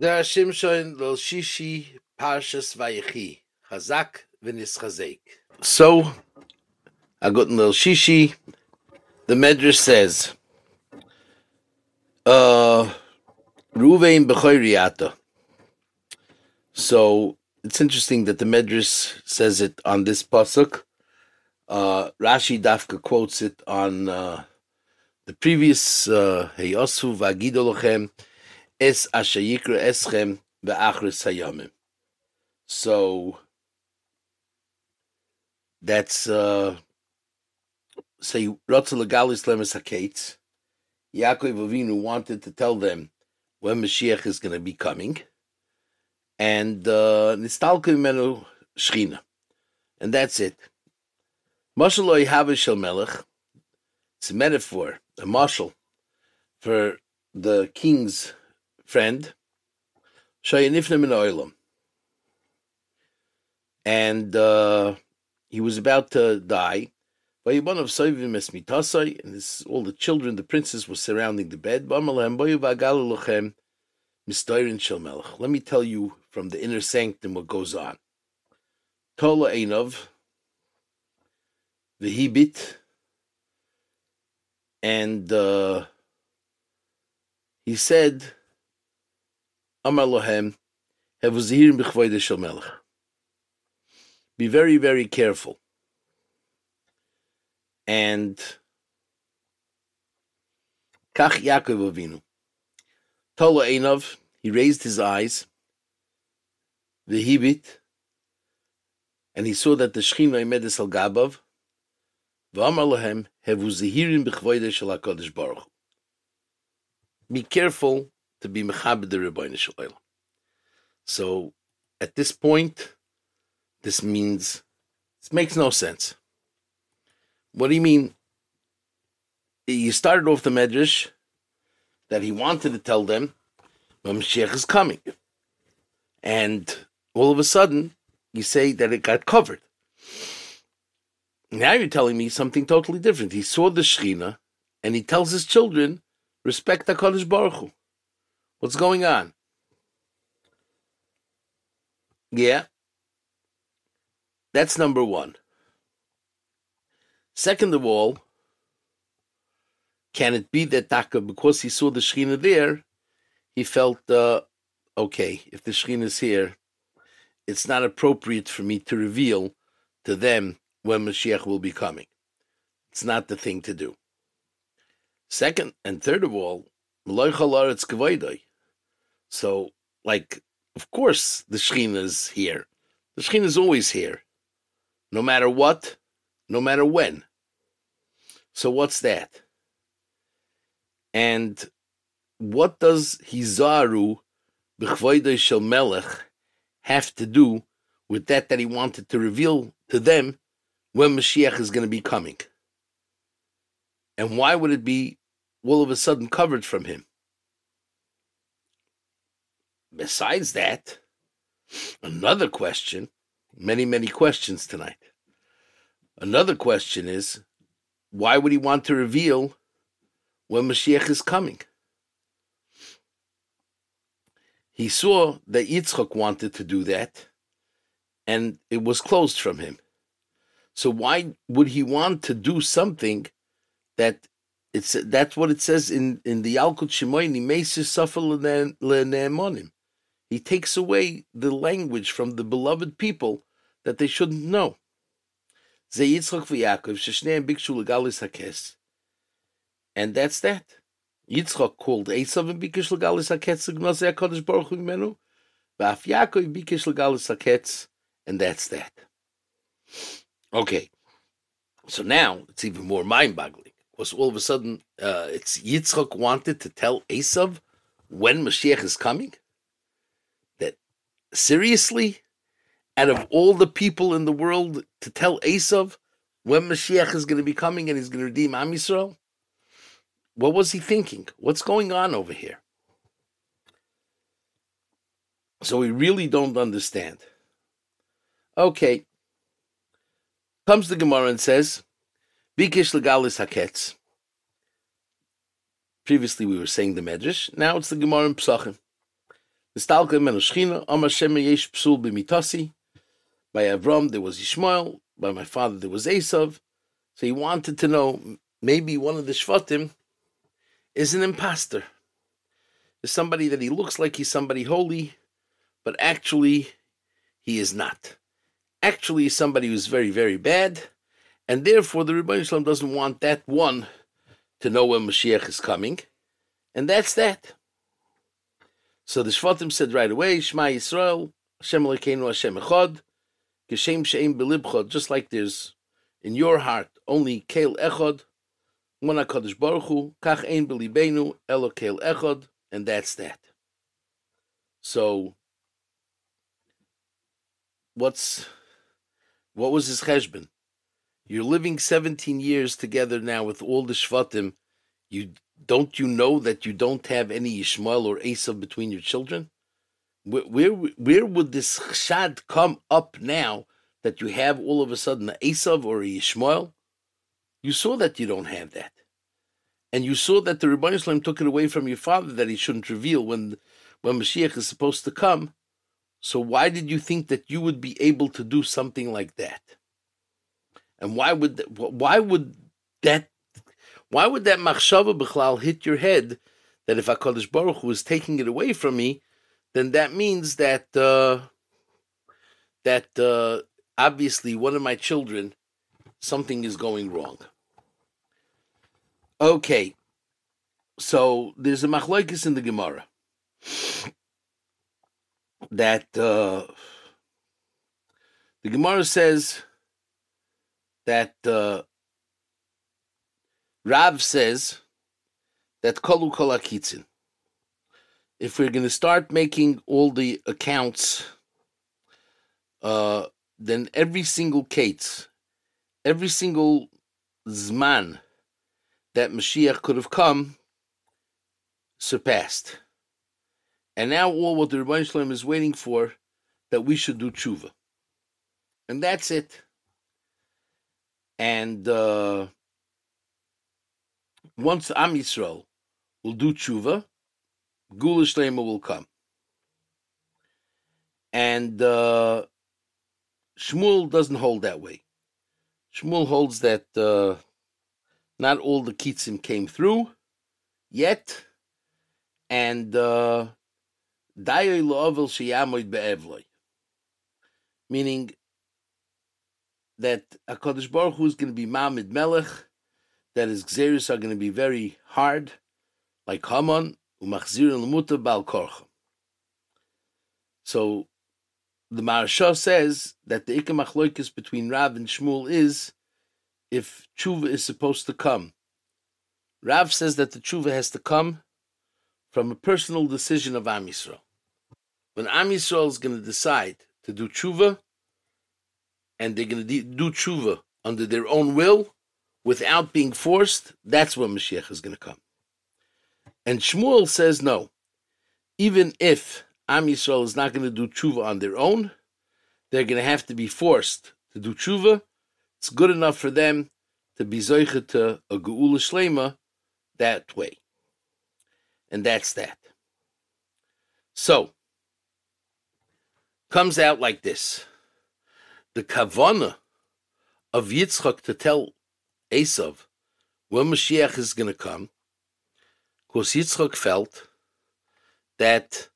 Zera Shimshon Lil Shishi Parshas Vayechi Chazak v'nischazek. So, Agut Lil Shishi, the Medrash says, uh, Ruvain B'choyriyata. So, it's interesting that the Medrash says it on this pasuk. Uh, Rashi Dafka quotes it on uh, the previous Heyosu uh, Es Eschem Ve'achris Hayamim. So that's uh say Rotzel Legalis Lemes Haketz. Yaakov Avinu wanted to tell them when Mashiach is going to be coming, and uh, Nistalka Menu Shchina, and that's it. Mashaloi Havishel Melech. It's a metaphor, a marshal for the king's friend, Shayanifna min Oilam. And uh, he was about to die. And this, all the children, the princes, were surrounding the bed. Let me tell you from the inner sanctum what goes on. Tola Einov, the Hebit, and uh, he said, Amar Lohem, Be very, very careful. And Kach Yaakov Avinu. Tola Einov, he raised his eyes, the Hibit, and he saw that the Shechina Medes al Gabav, V'amar Lohem, Hevu Zehirim B'chvoide Shel HaKadosh Baruch Be careful to be mechabed the Rebbeinu. So at this point, this means this makes no sense. What do you mean? You started off the medrash that he wanted to tell them Mashiach is coming, and all of a sudden you say that it got covered. Now you're telling me something totally different. He saw the Shechina, and he tells his children, respect HaKadosh Baruch Hu. What's going on? Yeah. That's number one. Second of all, can it be that Taka, because he saw the Shekhinah there, he felt, uh, okay, if the Shekhinah is here, it's not appropriate for me to reveal to them when Mashiach will be coming. It's not the thing to do. Second and third of all, so, like, of course, the Shekhinah is here. The Shekhinah is always here, no matter what, no matter when. So, what's that? And what does Hizaru b'chvoidei shel have to do with that that he wanted to reveal to them when Mashiach is going to be coming? And why would it be all of a sudden covered from him? Besides that, another question, many, many questions tonight. Another question is why would he want to reveal when Mashiach is coming? He saw that Yitzchak wanted to do that, and it was closed from him. So why would he want to do something that it's that's what it says in in the Yalkut Shimoini Meisir Safal Le'ne'emonim he takes away the language from the beloved people that they shouldn't know. And that's that. Yitzchak called Esav and Bikish Legalis Haketz Gnozeh HaKadosh Baruch Hu Menu, Yaakov Bikish Legalis Haketz, and that's that. Okay, so now it's even more mind-boggling. Because all of a sudden, uh, it's Yitzchak wanted to tell Esav when Mashiach is coming? Seriously, out of all the people in the world, to tell Esav when Mashiach is going to be coming and he's going to redeem Am Yisrael? What was he thinking? What's going on over here? So we really don't understand. Okay. Comes the Gemara and says, Bikish legalis haketz. Previously we were saying the Medrash. Now it's the Gemara in Psachim. Hashem yesh psul b'mitasi. By Avram there was Ishmael, by my father there was Esav. So he wanted to know maybe one of the Shvatim is an impostor. Is somebody that he looks like he's somebody holy, but actually he is not. Actually, somebody who's very, very bad, and therefore the Rebbe Shalom doesn't want that one to know when Mashiach is coming, and that's that. So the Shvatim said right away, Shema Yisrael, Hashem Elokeinu Hashem Echad, Geshem She'em Belibchad, just like there's in your heart only Kel Echad, one HaKadosh Baruch Hu, Kach Ein Belibenu, Elo Kel Echad, and that's that. So, what's what was his cheshbon? You're living 17 years together now with all the shvatim. You don't you know that you don't have any Ishmael or Esav between your children? Where, where, where would this chshad come up now that you have all of a sudden an Esav or a Ishmael? You saw that you don't have that. And you saw that the Rebbeinu Islam took it away from your father that he shouldn't reveal when, when Mashiach is supposed to come. So why did you think that you would be able to do something like that? And why would why would that why would that machshava b'chlal hit your head that if Hakadosh Baruch Hu is taking it away from me, then that means that uh, that uh, obviously one of my children something is going wrong. Okay, so there's a machlokes in the Gemara that uh, the Gemara says that uh, Rav says that kolu kol. If we're going to start making all the accounts, uh, then every single case, every single zman that Mashiach could have come surpassed. And now all what the Rebbeinu Shalom is waiting for, that we should do tshuva. And that's it. And uh, once Am Yisrael will do tshuva, Gula Shlema will come. And uh, Shmuel doesn't hold that way. Shmuel holds that uh, not all the kitzim came through yet, and uh, meaning that Hakadosh Baruch Hu is going to be Mamid Melech, that his gzeris are going to be very hard, like Haman umachzir l'muta bal korcha. So the Maharsha says that the Achloikis between Rav and Shmuel is if tshuva is supposed to come. Rav says that the tshuva has to come from a personal decision of Am Yisrael. When Am Yisrael is going to decide to do tshuva, and they're going to do tshuva under their own will, without being forced, that's when Mashiach is going to come. And Shmuel says no. Even if Am Yisrael is not going to do tshuva on their own, they're going to have to be forced to do tshuva. It's good enough for them to be zoichet to a geula shlema that way. And that's that. So, comes out like this. The kavana of Yitzchak to tell Esav when Mashiach is going to come, because Yitzchak felt that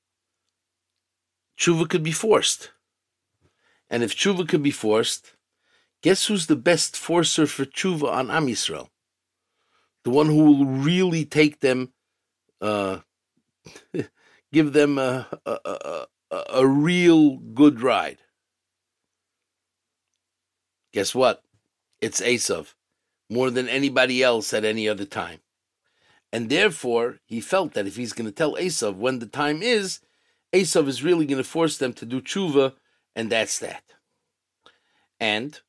tshuva could be forced. And if tshuva could be forced, guess who's the best forcer for tshuva on Am Yisrael? The one who will really take them uh, give them a, a, a, a real good ride. Guess what? It's Esav more than anybody else at any other time. And therefore, he felt that if he's going to tell Esav when the time is, Esav is really going to force them to do tshuva, and that's that. And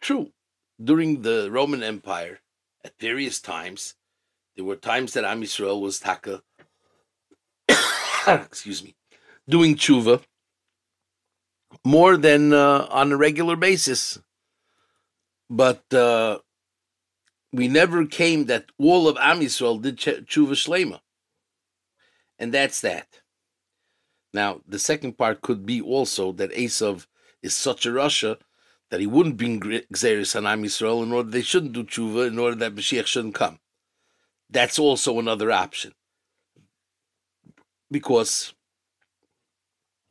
true, during the Roman Empire, at various times, there were times that Am Yisrael was taka, excuse me, doing tshuva more than uh, on a regular basis. But uh, we never came that all of Am Yisrael did tshuva shlema, and that's that. Now, the second part could be also that Esav is such a Russia that he wouldn't bring Xeris on Am Yisrael in order they shouldn't do tshuva, in order that Mashiach shouldn't come. That's also another option. Because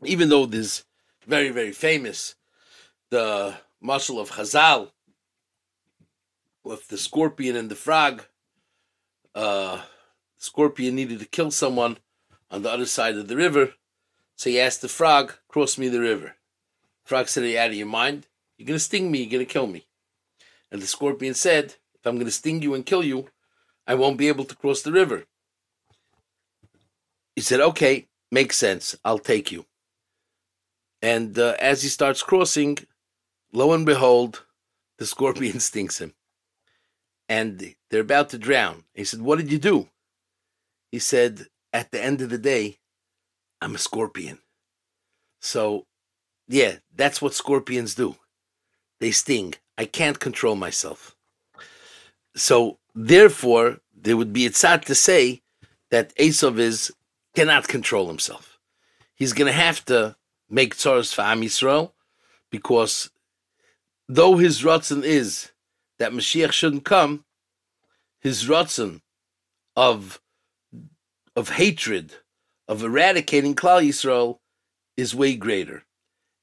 even though this very, very famous, the muscle of Chazal, with the scorpion and the frog, uh, the scorpion needed to kill someone on the other side of the river, so he asked the frog, cross me the river. The frog said, Are you out of your mind? You're to sting me, you're to kill me. And the scorpion said, If I'm to sting you and kill you, I won't be able to cross the river. He said, Okay, makes sense. I'll take you. And uh, as he starts crossing, lo and behold, the scorpion stings him. And they're about to drown. He said, What did you do? He said, At the end of the day, I'm a scorpion. So, yeah, that's what scorpions do. They sting. I can't control myself. So, therefore, there would be a tzad to say that Esav is cannot control himself. He's going to have to make tzaras for Am Yisrael because though his rotzen is that Mashiach shouldn't come, his rotzen of of hatred of eradicating Klal Yisrael is way greater,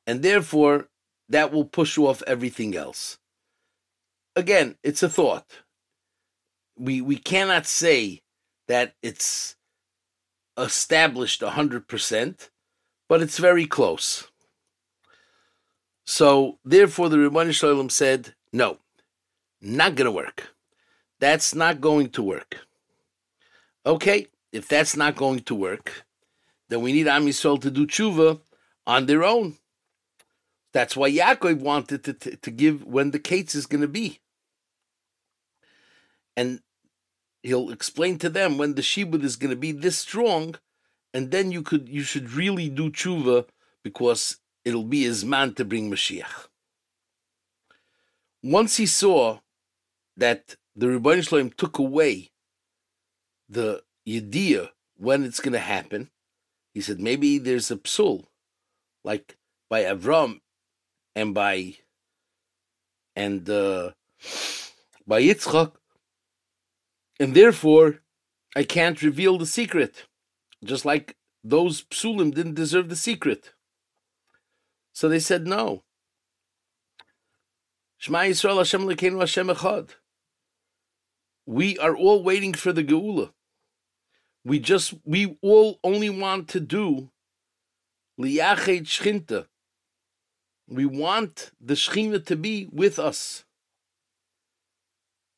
and therefore that will push off everything else. Again, it's a thought. We we cannot say that it's established hundred percent, but it's very close. So therefore, the Rebbeinu Shalom said, "No, not going to work. That's not going to work." Okay, if that's not going to work, then we need Am Yisrael to do tshuva on their own. That's why Yaakov wanted to, to, to give when the Kates is going to be. And he'll explain to them when the Shibud is going to be this strong, and then you could you should really do tshuva because it'll be his man to bring Mashiach. Once he saw that the Rebbeinu Shalom took away the idea when it's going to happen, he said maybe there's a psul, like by Avram and by and uh, by Yitzchak, and therefore I can't reveal the secret, just like those psulim didn't deserve the secret. So they said no. Shema Yisrael Hashem Lekeinu Hashem Echad. We are all waiting for the Geula. We just we all only want to do liyachet shchinta. We want the shchina to be with us.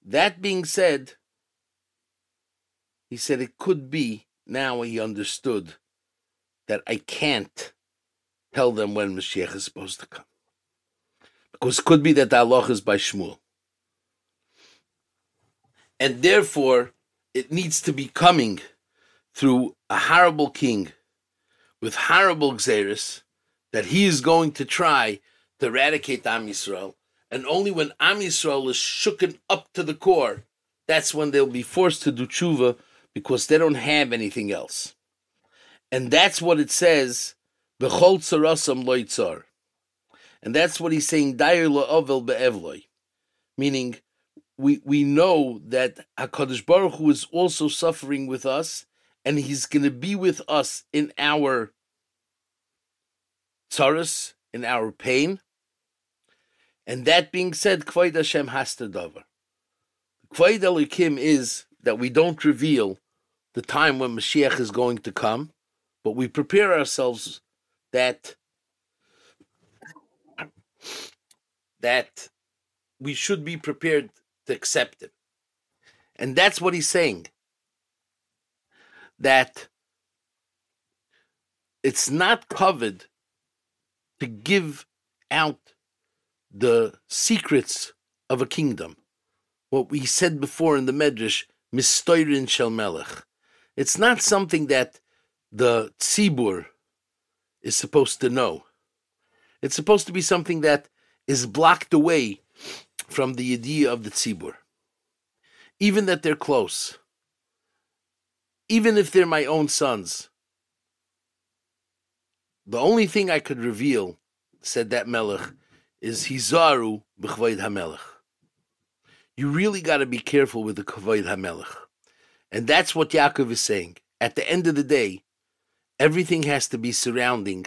That being said, he said it could be now he understood that I can't tell them when Mashiach is supposed to come. Because it could be that the Allah is by Shmuel. And therefore, it needs to be coming through a horrible king with horrible xeris that he is going to try to eradicate Am Yisrael. And only when Am Yisrael is shooken up to the core, that's when they'll be forced to do tshuva because they don't have anything else. And that's what it says, B'chol tzarasam loitzar. And that's what he's saying, Dair la'ovel be'evloi. Meaning, we, we know that HaKadosh Baruch Hu is also suffering with us, and he's going to be with us in our tsaras, in our pain. And that being said, Kvaid Hashem has to davar. Kvaid Elikim is that we don't reveal the time when Mashiach is going to come, but we prepare ourselves that that we should be prepared to accept him. And that's what he's saying that it's not covered to give out the secrets of a kingdom. What we said before in the Medrash, Mistoirin Shel Melech. It's not something that the tzibur is supposed to know. It's supposed to be something that is blocked away from the idea of the tzibur. Even that they're close even if they're my own sons. the only thing I could reveal, said that Melech, is Hizaru b'chvoid HaMelech. You really got to be careful with the kvoid HaMelech. And that's what Yaakov is saying. At the end of the day, everything has to be surrounding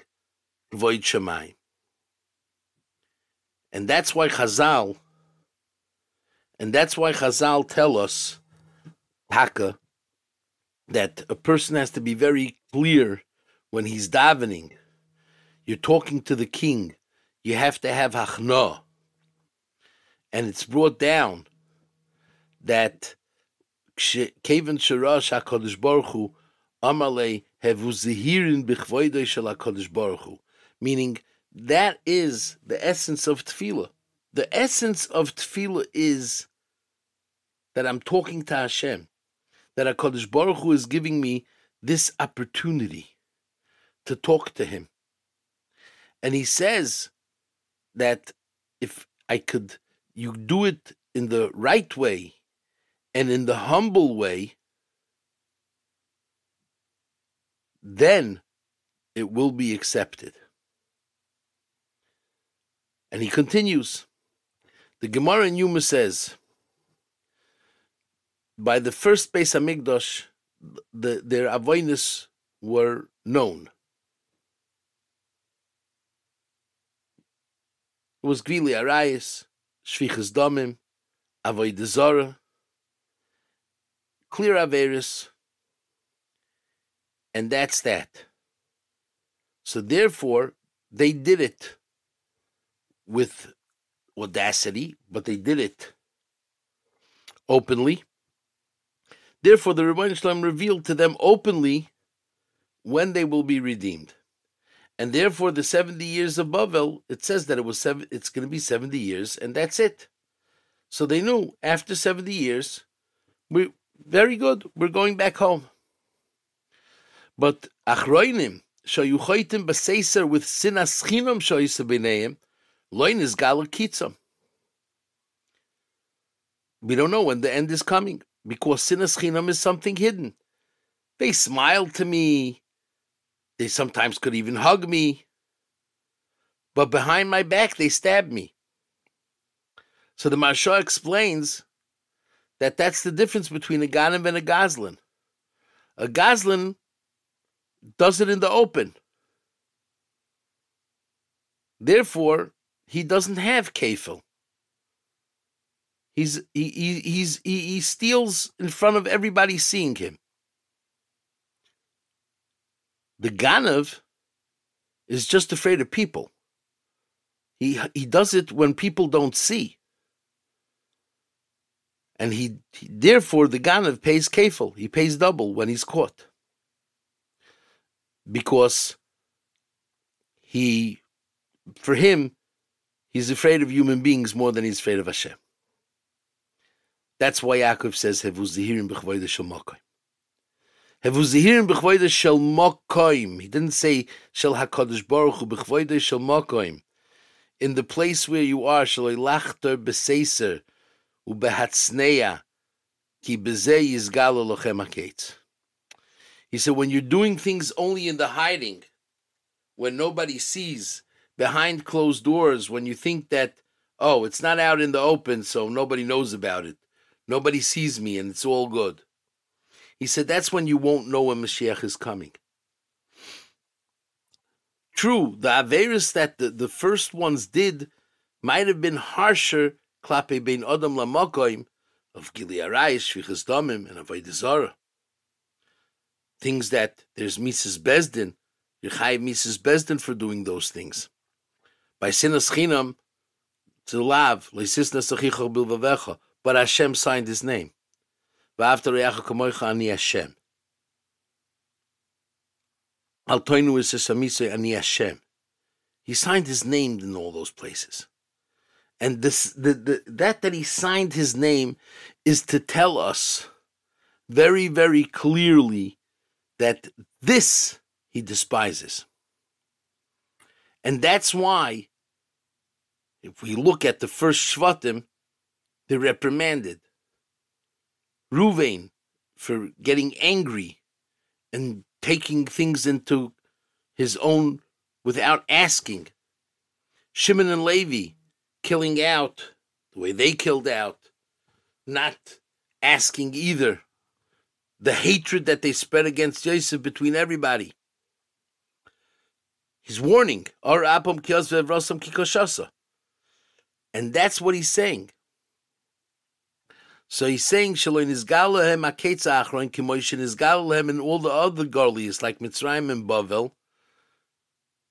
kvoid Shemai. And that's why Chazal, and that's why Chazal tell us, Taka, that a person has to be very clear when he's davening. You're talking to the king. You have to have hachna. And it's brought down that Kevin Sharash HaKadosh Baruch Hu Amale Hevu Zehirin B'chvoidei Shel HaKadosh Baruch Hu meaning that is the essence of tefillah. The essence of tefillah is that I'm talking to Hashem, that HaKadosh Baruch Hu is giving me this opportunity to talk to Him. And He says that if I could, you do it in the right way and in the humble way, then it will be accepted. And he continues. The Gemara in Yuma says, by the first Beis Hamikdash, the, their avoinus were known. It was Gvili Arayis, Shvichas Domim, Avoid Zara, clear Averis, and that's that. So therefore, they did it with audacity, but they did it openly. Therefore, the Rebbeinu Shalom revealed to them openly when they will be redeemed. And therefore, the 70 years of Bavel, it says that it was seven, it's going to be 70 years, and that's it. So they knew after 70 years, we very good, we're going back home. But Achroinim, Shayuchoitim Baseser with Sinas Chinom Shoysa Loin is Galakitzam. We don't know when the end is coming because Sinas Chinam is something hidden. They smiled to me. They sometimes could even hug me. But behind my back, they stabbed me. So the Maharsha explains that that's the difference between a Ganav and a Goslin. A Goslin does it in the open. Therefore, he doesn't have kefil. He's he, he he's he, he steals in front of everybody seeing him. The Ganav is just afraid of people. He he does it when people don't see. And he, he therefore the Ganav pays kefil. He pays double when he's caught. Because he for him He's afraid of human beings more than he's afraid of Hashem. That's why Yaakov says, Hevu b'chvoida shel mokoim. Hevu b'chvoida shel mokoim. He didn't say, shel HaKadosh Baruch Hu b'chvoida shel mokoim. In the place where you are, shel lachter b'seiser u'behatzneya ki b'zeh yizgalo lochem haketz. He said, when you're doing things only in the hiding, when nobody sees, behind closed doors when you think that, oh, it's not out in the open, so nobody knows about it. Nobody sees me and it's all good. He said that's when you won't know when Mashiach is coming. True, the Averis that the, the first ones did might have been harsher, klape bein Adam lamakoim, of Gili Arayis, Shvichas and of Aydizara. Things that there's Mrs. Bezdin, you chayiv Mrs. Bezdin for doing those things by sinas chinam to lav leisisna sachicha bilvavecha, but Hashem signed his name. V'after reyacha kamoicha ani Hashem. Al toinu is samise ani Hashem. He signed his name in all those places. And this, the, the, that that he signed his name is to tell us very, very clearly that this he despises. And that's why, if we look at the first Shvatim, they reprimanded Ruvain for getting angry and taking things into his own without asking. Shimon and Levi killing out the way they killed out, not asking either. The hatred that they spread against Yosef between everybody. He's warning, and that's what he's saying. So he's saying, Shalom Nizgalahem Aketza Achron, Kimoishin Nizgalahem, and all the other Garlias like Mitzrayim and Bavel.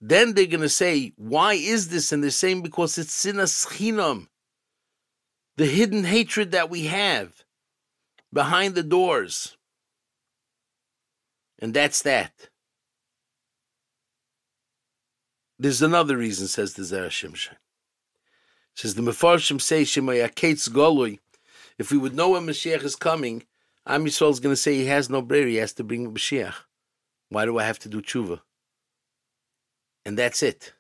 Then they're going to say, why is this? And they're saying, because it's sinas chinam, the hidden hatred that we have behind the doors. And that's that. There's another reason, says the Zerah Says the Mefarshim say Shemayaketz Golui. If we would know when Mashiach is coming, Am Yisrael is going to say he has no brayer, he has to bring Mashiach. Why do I have to do tshuva? And that's it.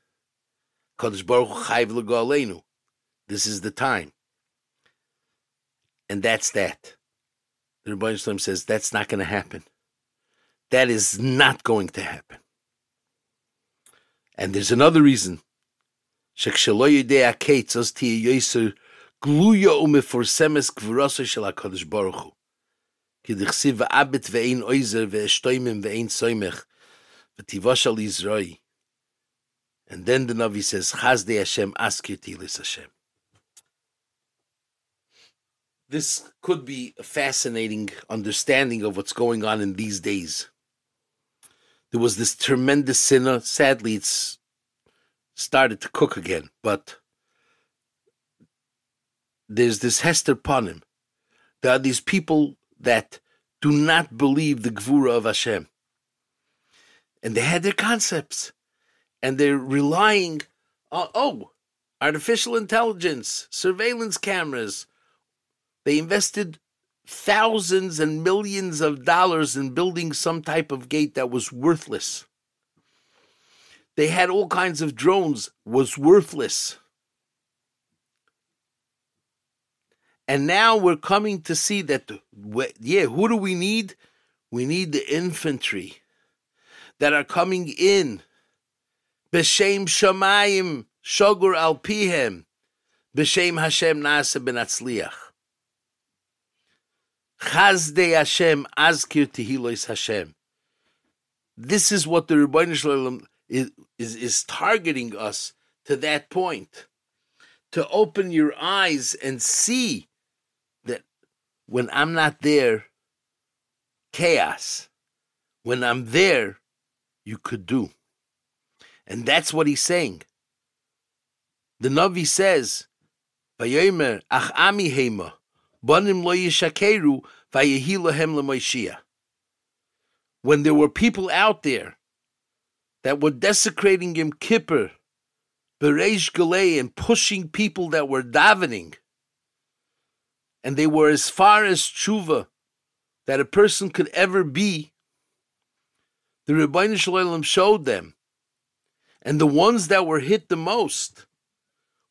Baruch Chayv This is the time. And that's that. The Rebbe Shalom says that's not going to happen. That is not going to happen. And there's another reason. And then the Navi says, Chazdei Hashem, Azkir Tehilois Hashem. This could be a fascinating understanding of what's going on in these days. There was this tremendous sinner. Sadly, it's started to cook again, but there's this Hester Panim. There are these people that do not believe the Gvura of Hashem. And they had their concepts. And they're relying on, oh, artificial intelligence, surveillance cameras. They invested thousands and millions of dollars in building some type of gate that was worthless. They had all kinds of drones, was worthless. And now we're coming to see that, yeah, who do we need? We need the infantry that are coming in. B'shem Shamayim Shogur al Pihem. B'shem Hashem Nasa ben Atzliach. Chazdei Hashem Azkir Tehilois Hashem. This is what the Rebbeinu Shalom is, is, is targeting us to that point. To open your eyes and see that when I'm not there, chaos. When I'm there, you could do. And that's what he's saying. The Navi says, ach ami banim lo yishakeru, vayehi lahem When there were people out there that were desecrating Yom Kippur, Bereish Galei, and pushing people that were davening, and they were as far as tshuva that a person could ever be, the Rebbeinu Shalom showed them. And the ones that were hit the most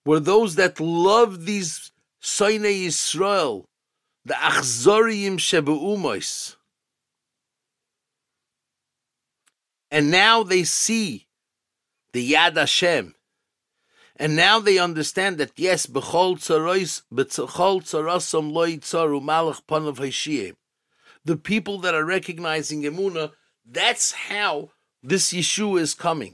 were those that loved these Soine Yisrael, the Achzoriyim Shebe'umois. And now they see the Yad Hashem, and now they understand that yes, b'chol tzaros, b'chol tzarosam lo yitzaru malach panav hashiyim. The people that are recognizing Emuna, that's how this Yeshua is coming.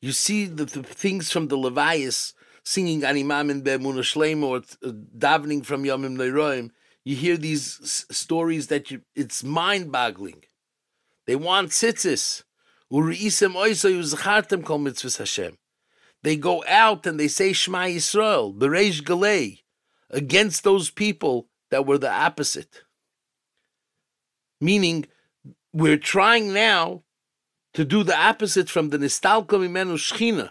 You see the, the things from the Levias singing Animam in Be'emuna Shleim or uh, davening from Yomim Leiroim. You hear these s- stories that you, it's mind-boggling. They want tzitzis. They go out and they say Shema Yisrael, Bereish Galei, against those people that were the opposite. Meaning, we're trying now to do the opposite from the Nistalka Mimenu Shechina.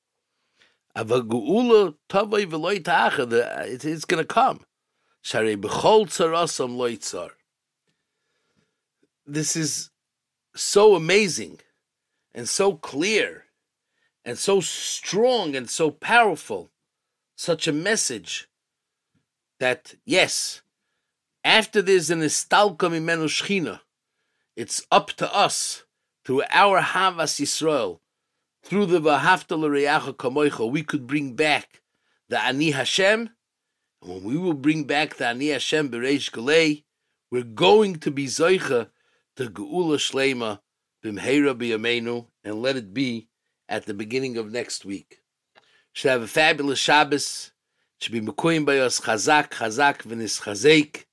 it's going to come. This is so amazing and so clear and so strong and so powerful. Such a message that, yes, after there's an istalka mimenu shchina, it's up to us, through our Havas Yisrael, through the Vahafta L'Reyacha Kamoicha, we could bring back the Ani Hashem, and when we will bring back the Ani Hashem Bereish Galei, we're going to be Zoicha to Geula Shlema Bimheira B'Yameinu, and let it be at the beginning of next week. Should have a fabulous Shabbos. Should be Mekuyim by us Chazak, Chazak, V'nis Chazek.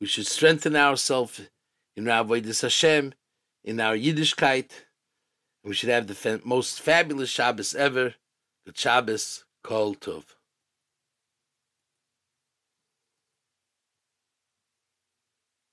We should strengthen ourselves in our Avodah Hashem, in our Yiddishkeit. We should have the most fabulous Shabbos ever, the Shabbos Kol Tov.